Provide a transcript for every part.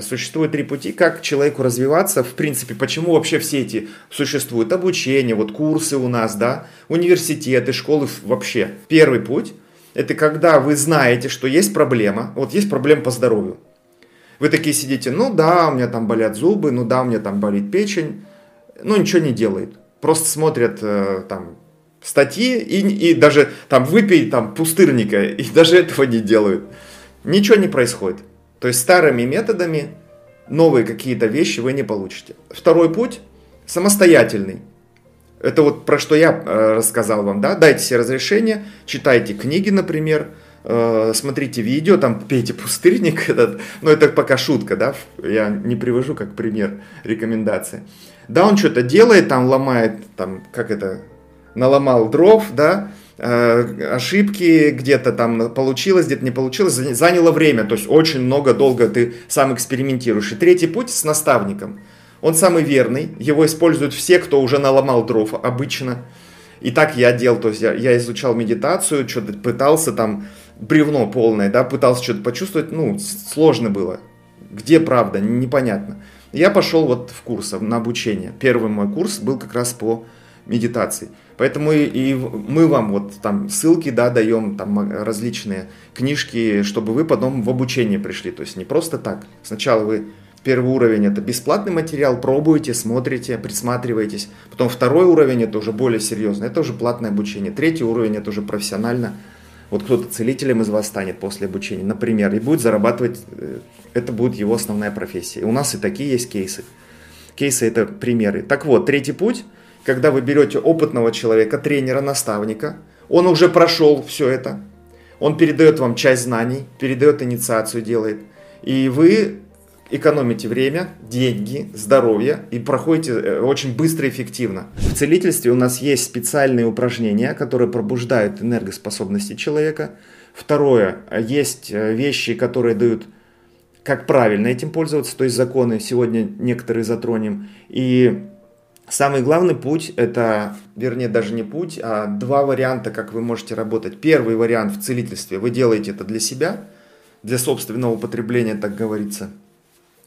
Существует три пути, как человеку развиваться. В принципе, почему вообще все эти существуют? Обучение, вот курсы у нас, да, университеты, школы вообще. Первый путь – это когда вы знаете, что есть проблема. Вот есть проблема по здоровью. Вы такие сидите, ну да, у меня там болят зубы, ну да, у меня там болит печень. Ну ничего не делает. Просто смотрят э, там статьи и, и даже там выпей там пустырника, и даже этого не делают. Ничего не происходит. То есть старыми методами новые какие-то вещи вы не получите. Второй путь самостоятельный. Это вот про что я э, рассказал вам, да? Дайте себе разрешение, читайте книги, например, э, смотрите видео, там пейте пустырник, этот, но это пока шутка, да? Я не привожу как пример рекомендации. Да, он что-то делает, там ломает, там, как это, наломал дров, да, ошибки, где-то там получилось, где-то не получилось, заняло время, то есть очень много, долго ты сам экспериментируешь. И третий путь с наставником. Он самый верный, его используют все, кто уже наломал дров обычно. И так я делал, то есть я, я изучал медитацию, что-то пытался там, бревно полное, да, пытался что-то почувствовать, ну, сложно было. Где правда, непонятно. Я пошел вот в курс на обучение. Первый мой курс был как раз по медитации. Поэтому и, мы вам вот там ссылки, да, даем, там различные книжки, чтобы вы потом в обучение пришли. То есть не просто так. Сначала вы первый уровень это бесплатный материал, пробуете, смотрите, присматриваетесь. Потом второй уровень это уже более серьезно, это уже платное обучение. Третий уровень это уже профессионально. Вот кто-то целителем из вас станет после обучения, например, и будет зарабатывать, э, это будет его основная профессия. У нас и такие есть кейсы. Кейсы это примеры. Так вот, третий путь – когда вы берете опытного человека, тренера, наставника, он уже прошел все это, он передает вам часть знаний, передает инициацию, делает, и вы экономите время, деньги, здоровье и проходите э, очень быстро и эффективно. В целительстве у нас есть специальные упражнения, которые пробуждают энергоспособности человека. Второе, есть э, вещи, которые дают как правильно этим пользоваться, то есть законы сегодня некоторые затронем. И Самый главный путь это, вернее, даже не путь, а два варианта, как вы можете работать. Первый вариант в целительстве, вы делаете это для себя, для собственного употребления, так говорится.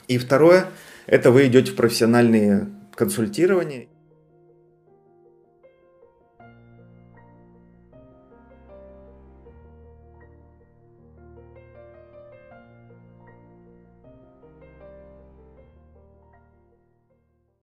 И второе, это вы идете в профессиональные консультирования.